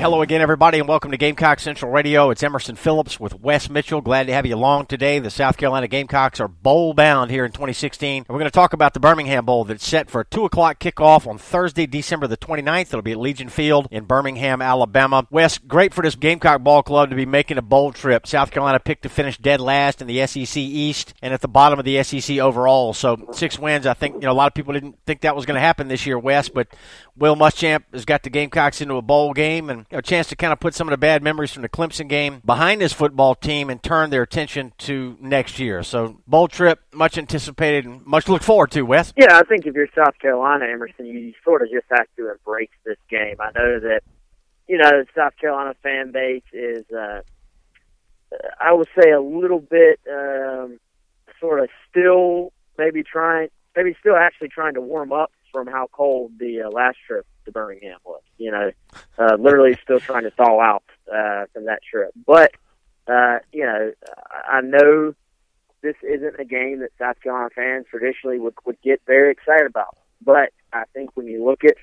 Hello again, everybody, and welcome to Gamecock Central Radio. It's Emerson Phillips with Wes Mitchell. Glad to have you along today. The South Carolina Gamecocks are bowl bound here in 2016. And we're going to talk about the Birmingham Bowl that's set for a 2 o'clock kickoff on Thursday, December the 29th. It'll be at Legion Field in Birmingham, Alabama. Wes, great for this Gamecock Ball Club to be making a bowl trip. South Carolina picked to finish dead last in the SEC East and at the bottom of the SEC overall. So six wins. I think you know a lot of people didn't think that was going to happen this year, Wes, but Will Muschamp has got the Gamecocks into a bowl game and a chance to kind of put some of the bad memories from the Clemson game behind this football team and turn their attention to next year. So, bowl trip, much anticipated and much to look forward to, Wes. Yeah, I think if you're South Carolina, Emerson, you sort of just have to embrace this game. I know that, you know, the South Carolina fan base is, uh, I would say, a little bit um, sort of still maybe trying, maybe still actually trying to warm up from how cold the uh, last trip to Birmingham was. You know, uh, literally still trying to thaw out uh, from that trip. But uh, you know, I know this isn't a game that South Carolina fans traditionally would would get very excited about. But I think when you look at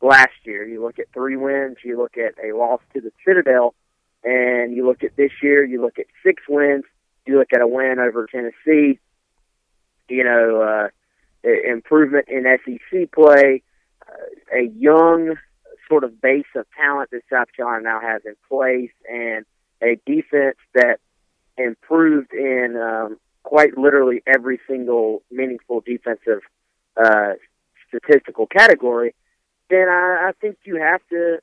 last year, you look at three wins, you look at a loss to the Citadel, and you look at this year, you look at six wins, you look at a win over Tennessee. You know, uh, improvement in SEC play, a young sort of base of talent that South Carolina now has in place, and a defense that improved in um, quite literally every single meaningful defensive uh, statistical category, then I, I think you have to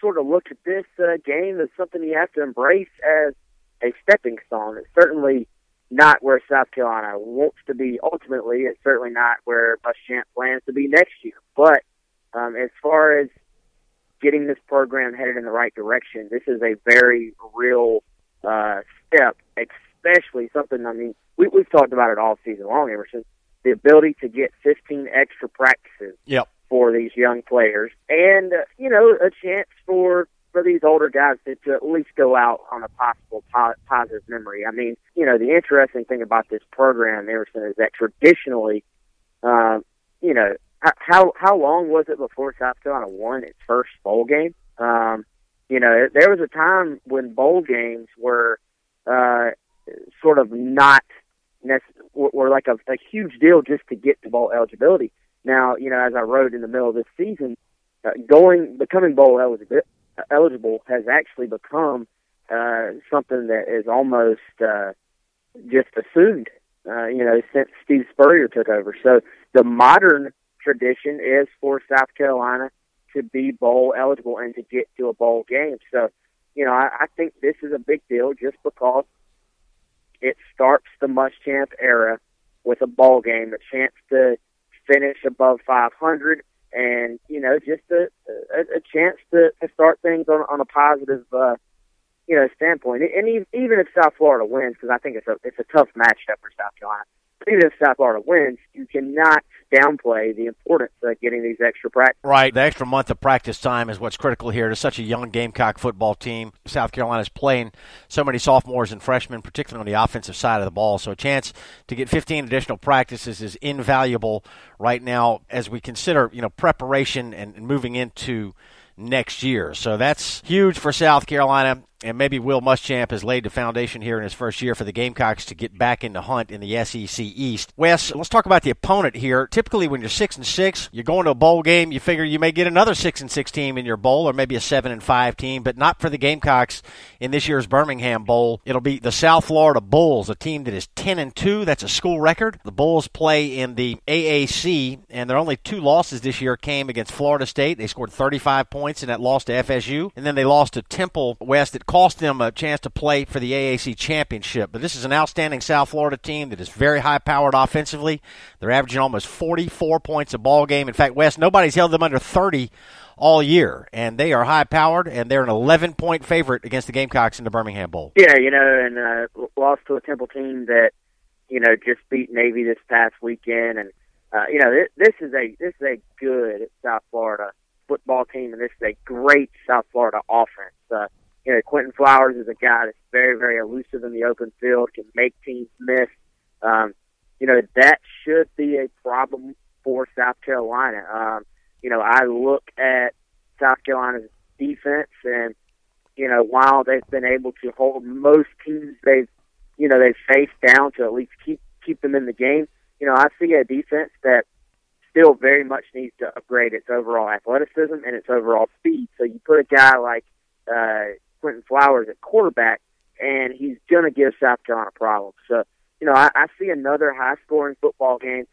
sort of look at this uh, game as something you have to embrace as a stepping stone. It's certainly not where South Carolina wants to be ultimately. It's certainly not where Muschamp plans to be next year. But um, as far as getting this program headed in the right direction, this is a very real uh, step, especially something, I mean, we, we've talked about it all season long, Emerson. The ability to get 15 extra practices yep. for these young players and, uh, you know, a chance for for these older guys to, to at least go out on a possible po- positive memory. I mean, you know, the interesting thing about this program, Emerson, is that traditionally, um, you know, how how long was it before South Carolina won its first bowl game? Um, you know, there was a time when bowl games were uh, sort of not were like a, a huge deal just to get to bowl eligibility. Now, you know, as I wrote in the middle of this season, uh, going becoming bowl eligible eligible has actually become uh, something that is almost uh, just assumed, uh, you know, since Steve Spurrier took over. So the modern tradition is for South Carolina to be bowl eligible and to get to a bowl game. So, you know, I, I think this is a big deal just because it starts the Muschamp era with a bowl game, a chance to finish above 500 and you know just a a, a chance to, to start things on on a positive uh, you know standpoint. And even if South Florida wins, because I think it's a it's a tough matchup for South Carolina. Even if South Florida wins, you cannot downplay the importance of getting these extra practice. Right. The extra month of practice time is what's critical here to such a young Gamecock football team. South Carolina's playing so many sophomores and freshmen, particularly on the offensive side of the ball. So a chance to get 15 additional practices is invaluable right now as we consider, you know, preparation and moving into next year. So that's huge for South Carolina and maybe Will Muschamp has laid the foundation here in his first year for the Gamecocks to get back in the hunt in the SEC East. Wes, let's talk about the opponent here. Typically, when you're six and six, you're going to a bowl game. You figure you may get another six and six team in your bowl, or maybe a seven and five team, but not for the Gamecocks in this year's Birmingham Bowl. It'll be the South Florida Bulls, a team that is ten and two. That's a school record. The Bulls play in the AAC, and their only two losses this year came against Florida State. They scored 35 points in that loss to FSU, and then they lost to Temple West at cost them a chance to play for the AAC championship. But this is an outstanding South Florida team that is very high powered offensively. They're averaging almost 44 points a ball game. In fact, Wes, nobody's held them under 30 all year, and they are high powered, and they're an 11 point favorite against the Gamecocks in the Birmingham Bowl. Yeah, you know, and uh, lost to a Temple team that you know just beat Navy this past weekend, and uh, you know this, this is a this is a good South Florida football team, and this is a great South Florida offense. Uh, you know, Quinton Flowers is a guy that's very, very elusive in the open field, can make teams miss. Um, you know, that should be a problem for South Carolina. Um, you know, I look at South Carolina's defense, and you know, while they've been able to hold most teams they've, you know, they've faced down to at least keep keep them in the game, you know, I see a defense that still very much needs to upgrade its overall athleticism and its overall speed. So you put a guy like uh, Quinton Flowers at quarterback, and he's going to give South Carolina problems. So, you know, I, I see another high-scoring football game.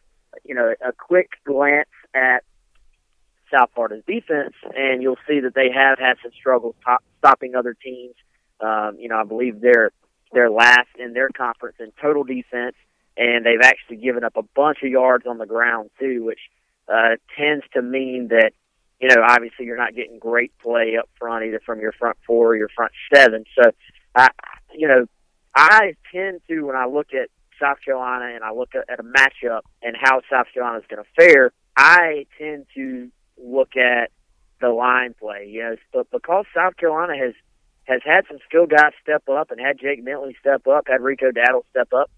You know, a quick glance at South Florida's defense, and you'll see that they have had some struggles top, stopping other teams. Um, you know, I believe they're they're last in their conference in total defense, and they've actually given up a bunch of yards on the ground too, which uh, tends to mean that you know obviously you're not getting great play up front either from your front four or your front seven. So, I you know I tend to when I look at South Carolina and I look at, a matchup and how South Carolina is going to fare, I tend to look at the line play. You know, but because South Carolina has has had some skill guys step up and had Jake Bentley step up, had Rico Dowdle step up.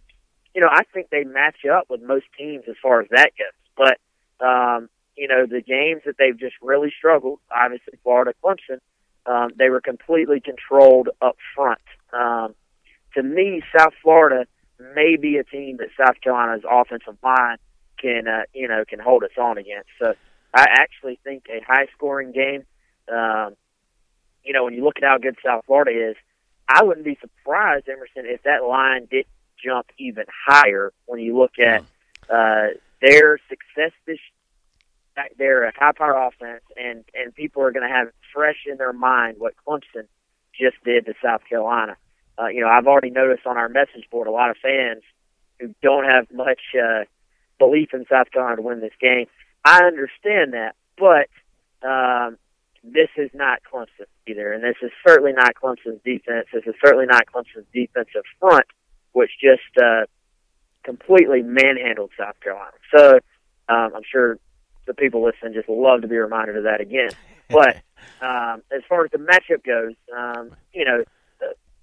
You know, I think they match up with most teams as far as that goes. But um, you know, the games that they've just really struggled, obviously Florida, Clemson, um, they were completely controlled up front. Um, to me, South Florida may be a team that South Carolina's offensive line can, uh, you know, can hold its own against. So I actually think a high scoring game. Um, you know, when you look at how good South Florida is, I wouldn't be surprised, Emerson, if that line did jump even higher when you look at uh, their success this back there, a high power offense, and and people are going to have fresh in their mind what Clemson just did to South Carolina. Uh, you know, I've already noticed on our message board a lot of fans who don't have much uh, belief in South Carolina to win this game. I understand that, but um, this is not Clemson either, and this is certainly not Clemson's defense. This is certainly not Clemson's defensive front, which just uh, completely manhandled South Carolina. So um, I'm sure the people listening just love to be reminded of that again. But um, as far as the matchup goes, um, you know,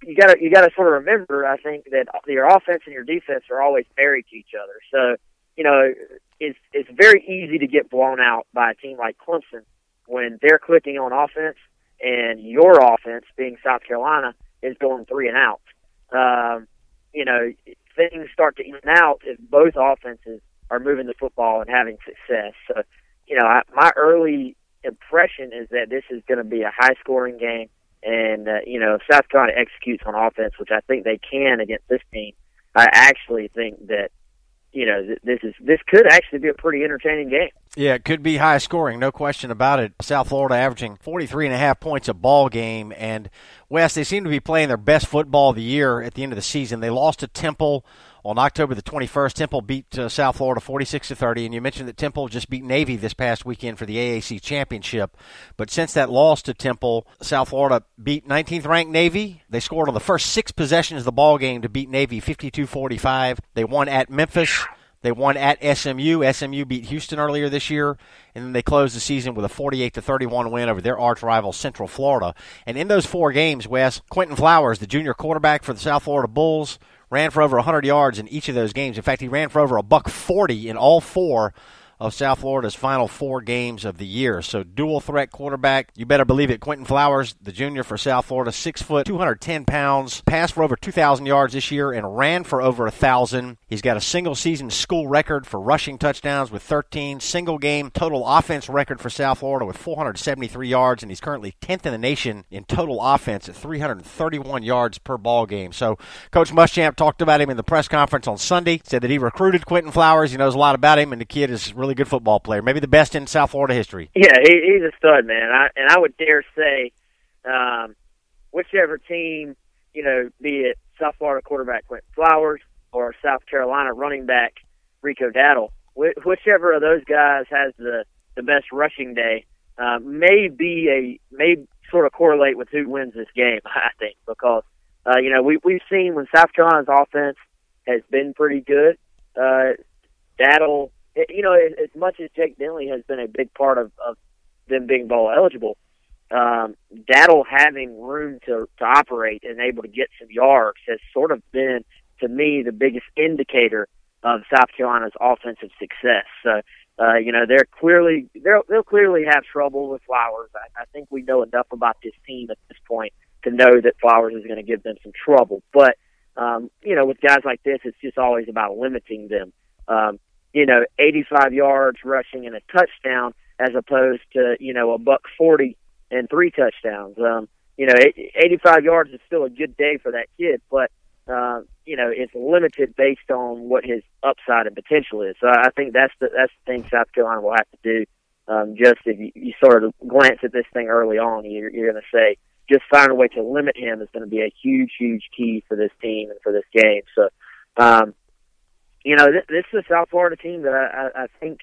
you got to you got to sort of remember. I think that your offense and your defense are always married to each other. So you know, it's it's very easy to get blown out by a team like Clemson when they're clicking on offense and your offense, being South Carolina, is going three and out. Um, you know, things start to even out if both offenses are moving the football and having success. So, you know, I, my early impression is that this is going to be a high scoring game. And, uh, you know, if South Carolina executes on offense, which I think they can against this team, I actually think that you know, this is this could actually be a pretty entertaining game. Yeah, it could be high scoring, no question about it. South Florida averaging 43 and a half points a ball game and Wes they seem to be playing their best football of the year at the end of the season. They lost to Temple on October the 21st, Temple beat uh, South Florida 46 to 30, and you mentioned that Temple just beat Navy this past weekend for the AAC championship. But since that loss to Temple, South Florida beat 19th ranked Navy. They scored on the first six possessions of the ball game to beat Navy 52-45. They won at Memphis. They won at SMU. SMU beat Houston earlier this year, and then they closed the season with a 48 to 31 win over their arch rival Central Florida. And in those four games, Wes Quinton Flowers, the junior quarterback for the South Florida Bulls, ran for over 100 yards in each of those games. In fact, he ran for over a buck 40 in all four of South Florida's final four games of the year. So dual threat quarterback. You better believe it. Quinton Flowers, the junior for South Florida, six foot, 210 pounds, passed for over 2,000 yards this year and ran for over a thousand. He's got a single season school record for rushing touchdowns with 13, single game total offense record for South Florida with 473 yards, and he's currently 10th in the nation in total offense at 331 yards per ball game. So Coach Muschamp talked about him in the press conference on Sunday, said that he recruited Quinton Flowers. He knows a lot about him, and the kid is really really good football player, maybe the best in South Florida history. Yeah, he, he's a stud, man. I, and I would dare say, um, whichever team, you know, be it South Florida quarterback Quinton Flowers or South Carolina running back Rico Dowdle, wh- whichever of those guys has the the best rushing day, uh, may be a may sort of correlate with who wins this game. I think because uh, you know we we've seen when South Carolina's offense has been pretty good. Uh, you know as much as Jake Bentley has been a big part of, of them being bowl eligible, um, Dowdle having room to to operate and able to get some yards has sort of been to me the biggest indicator of South Carolina's offensive success. So. Uh, you know they're clearly they'll they'll clearly have trouble with Flowers. I, I think we know enough about this team at this point to know that Flowers is going to give them some trouble. But um, you know, with guys like this, it's just always about limiting them. Um, you know, 85 yards rushing and a touchdown as opposed to, you know, a buck 40 and three touchdowns. Um, you know, 85 yards is still a good day for that kid, but, uh, you know, it's limited based on what his upside and potential is. So I think that's the, that's the thing South Carolina will have to do. Um, just if you, you sort of glance at this thing early on, you're, you're going to say, just find a way to limit him is going to be a huge, huge key for this team and for this game. So, um, you know, th- this is a South Florida team that I, I, I think,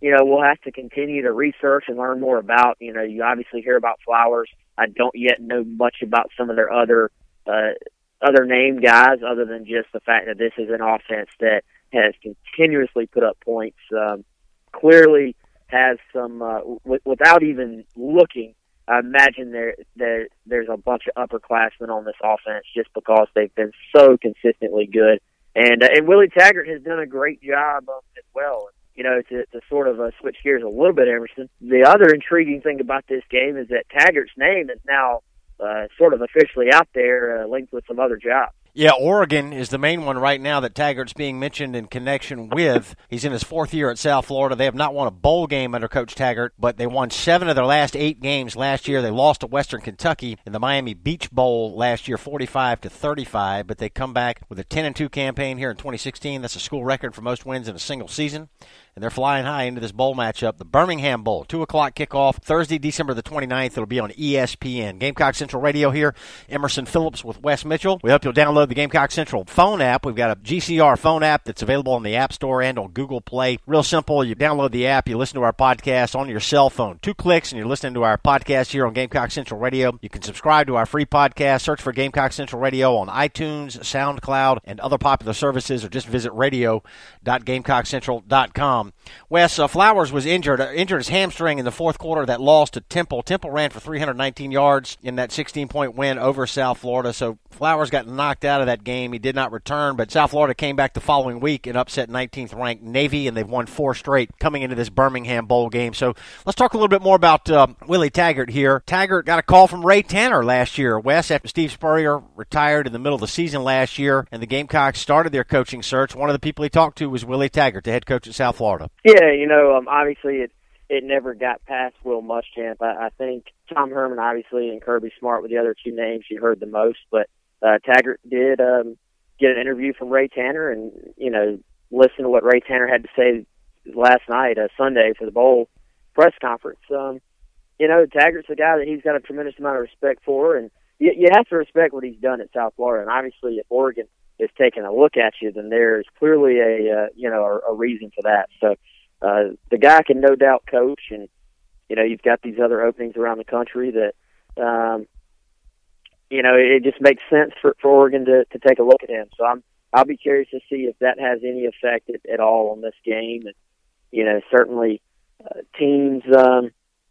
you know, we'll have to continue to research and learn more about. You know, you obviously hear about Flowers. I don't yet know much about some of their other, uh, other name guys other than just the fact that this is an offense that has continuously put up points. Um, clearly has some, uh, w- without even looking, I imagine there there there's a bunch of upperclassmen on this offense just because they've been so consistently good, and uh, and Willie Taggart has done a great job of as well. You know, to to sort of uh, switch gears a little bit, Emerson. The other intriguing thing about this game is that Taggart's name is now uh, sort of officially out there, uh, linked with some other jobs. Yeah, Oregon is the main one right now that Taggart's being mentioned in connection with. He's in his fourth year at South Florida. They have not won a bowl game under Coach Taggart, but they won seven of their last eight games last year. They lost to Western Kentucky in the Miami Beach Bowl last year, 45 to 35, but they come back with a 10 and 2 campaign here in 2016. That's a school record for most wins in a single season and they're flying high into this bowl matchup, the Birmingham Bowl, 2 o'clock kickoff, Thursday, December the 29th. It'll be on ESPN. Gamecock Central Radio here, Emerson Phillips with Wes Mitchell. We hope you'll download the Gamecock Central phone app. We've got a GCR phone app that's available on the App Store and on Google Play. Real simple. You download the app, you listen to our podcast on your cell phone. Two clicks, and you're listening to our podcast here on Gamecock Central Radio. You can subscribe to our free podcast, search for Gamecock Central Radio on iTunes, SoundCloud, and other popular services, or just visit radio.gamecockcentral.com. Wes uh, Flowers was injured, uh, injured his hamstring in the fourth quarter. That loss to Temple. Temple ran for 319 yards in that 16 point win over South Florida. So Flowers got knocked out of that game. He did not return, but South Florida came back the following week and upset 19th ranked Navy, and they've won four straight coming into this Birmingham Bowl game. So let's talk a little bit more about uh, Willie Taggart here. Taggart got a call from Ray Tanner last year, Wes, after Steve Spurrier retired in the middle of the season last year, and the Gamecocks started their coaching search. One of the people he talked to was Willie Taggart, the head coach at South Florida. Yeah, you know, um, obviously it it never got past Will Muschamp. I, I think Tom Herman, obviously, and Kirby Smart were the other two names you heard the most, but uh, Taggart did um, get an interview from Ray Tanner, and you know, listen to what Ray Tanner had to say last night, uh, Sunday, for the bowl press conference. Um, you know, Taggart's a guy that he's got a tremendous amount of respect for, and you, you have to respect what he's done at South Florida. And obviously, if Oregon is taking a look at you, then there's clearly a uh, you know a, a reason for that. So uh, the guy can no doubt coach, and you know you've got these other openings around the country that um, you know it just makes sense for, for Oregon to, to take a look at him. So I'm I'll be curious to see if that has any effect at, at all on this game, and you know certainly uh, teams. Um,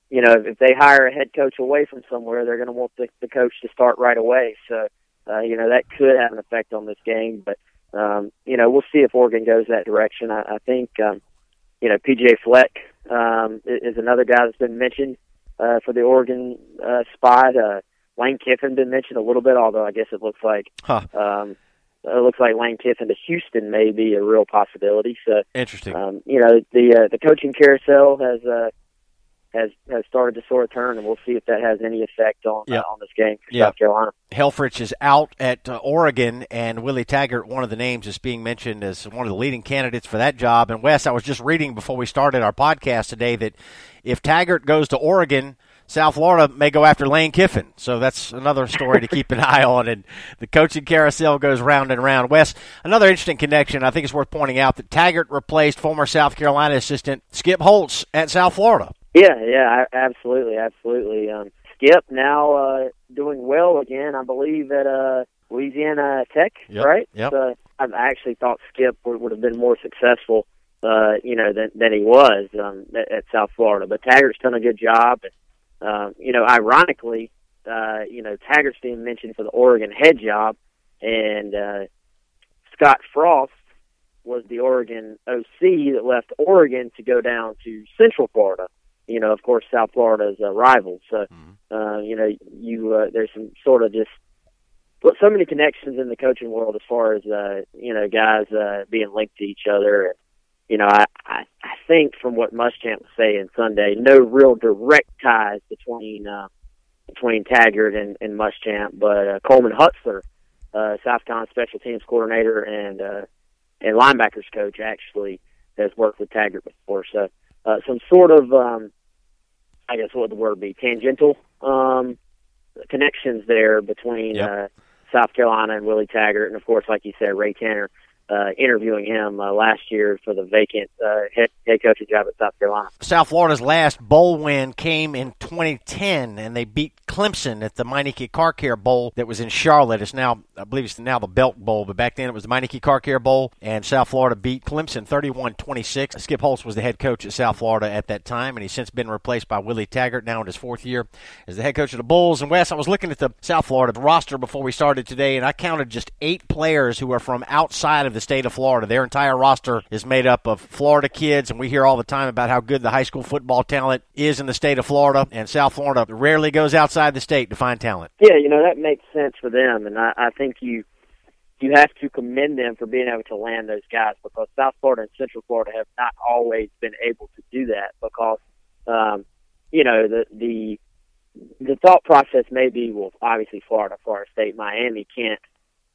you know, if they hire a head coach away from somewhere, they're going to want the, the coach to start right away. So, uh, you know, that could have an effect on this game. But, um, you know, we'll see if Oregon goes that direction. I, I think, um, you know, PJ Fleck um, is another guy that's been mentioned uh, for the Oregon uh, spot. Uh, Lane Kiffin been mentioned a little bit, although I guess it looks like huh. um, it looks like Lane Kiffin to Houston may be a real possibility. So interesting. Um, you know, the uh, the coaching carousel has uh, has has started to sort of turn, and we'll see if that has any effect on yeah. uh, on this game for yeah. South Carolina. Helfrich is out at uh, Oregon, and Willie Taggart, one of the names, is being mentioned as one of the leading candidates for that job. And Wes, I was just reading before we started our podcast today that if Taggart goes to Oregon, South Florida may go after Lane Kiffin. So that's another story to keep an eye on. And the coaching carousel goes round and round. Wes, another interesting connection. I think it's worth pointing out that Taggart replaced former South Carolina assistant Skip Holtz at South Florida. Yeah, yeah, absolutely, absolutely. Um, Skip now uh, doing well again, I believe, at uh, Louisiana Tech, yep, right? Yep. So I actually thought Skip would, would have been more successful, uh, you know, than, than he was um, at, at South Florida. But Taggart's done a good job. And, uh, you know, ironically, uh, you know, Taggart's being mentioned for the Oregon head job, and uh, Scott Frost was the Oregon OC that left Oregon to go down to Central Florida. You know, of course, South Florida is a rival, so mm-hmm. uh, you know, you uh, there's some sort of just so many connections in the coaching world as far as uh, you know guys uh, being linked to each other. And, you know, I, I I think from what Muschamp was saying Sunday, no real direct ties between uh, between Taggart and, and Muschamp, but uh, Coleman Hutzler, uh, South Carolina special teams coordinator and uh, and linebackers coach, actually has worked with Taggart before. So uh, some sort of um, I guess what would the word be tangential um, connections there between. Yep. Uh, South Carolina and Willie Taggart, and of course, like you said, Ray Tanner uh, interviewing him uh, last year for the vacant uh, head, head coaching job at South Carolina. South Florida's last bowl win came in 2010, and they beat Clemson at the Meineke Car Care Bowl that was in Charlotte. It's now, I believe it's now the Belk Bowl, but back then it was the Meineke Car Care Bowl, and South Florida beat Clemson 31-26. Skip Holtz was the head coach at South Florida at that time, and he's since been replaced by Willie Taggart now in his fourth year as the head coach of the Bulls. And Wes, I was looking at the South Florida roster before we started today, and I counted just eight players who are from outside of the state of Florida. Their entire roster is made up of Florida kids, and we hear all the time about how good the high school football talent is in the state of Florida. And South Florida rarely goes outside the state to find talent. Yeah, you know that makes sense for them, and I, I think you you have to commend them for being able to land those guys because South Florida and Central Florida have not always been able to do that because um, you know the the the thought process may be well obviously Florida, Florida State, Miami can't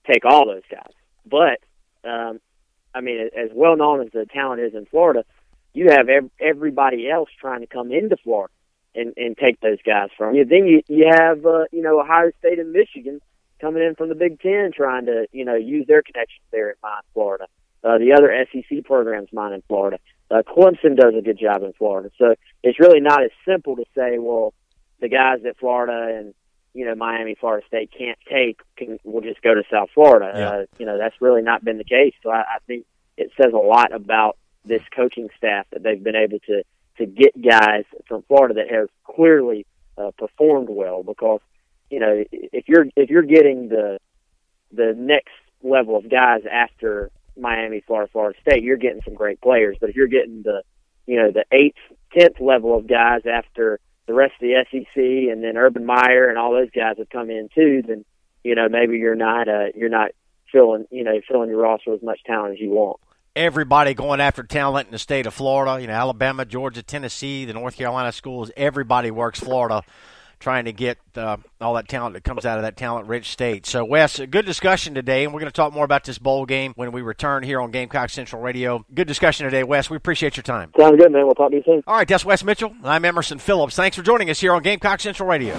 take all those guys, but um, I mean, as well known as the talent is in Florida, you have ev- everybody else trying to come into Florida and and take those guys from you. Then you you have uh, you know Ohio State and Michigan coming in from the Big Ten trying to you know use their connections there at mine Florida. Uh, the other SEC programs mine in Florida. Uh, Clemson does a good job in Florida, so it's really not as simple to say, well, the guys at Florida and you know Miami, Florida State can't take can will just go to South Florida. Yeah. Uh, you know that's really not been the case. So I, I think it says a lot about this coaching staff that they've been able to to get guys from Florida that have clearly uh, performed well. Because you know if you're if you're getting the the next level of guys after Miami, Florida, Florida State, you're getting some great players. But if you're getting the you know the eighth, tenth level of guys after the rest of the SEC, and then Urban Meyer and all those guys have come in too, then you know maybe you're not uh, you're not filling you know filling your roster with as much talent as you want. Everybody going after talent in the state of Florida, you know, Alabama, Georgia, Tennessee, the North Carolina schools. Everybody works Florida, trying to get uh, all that talent that comes out of that talent-rich state. So, Wes, a good discussion today, and we're going to talk more about this bowl game when we return here on Gamecock Central Radio. Good discussion today, Wes. We appreciate your time. Sounds good, man. We'll talk to you soon. All right, that's Wes Mitchell. I'm Emerson Phillips. Thanks for joining us here on Gamecock Central Radio.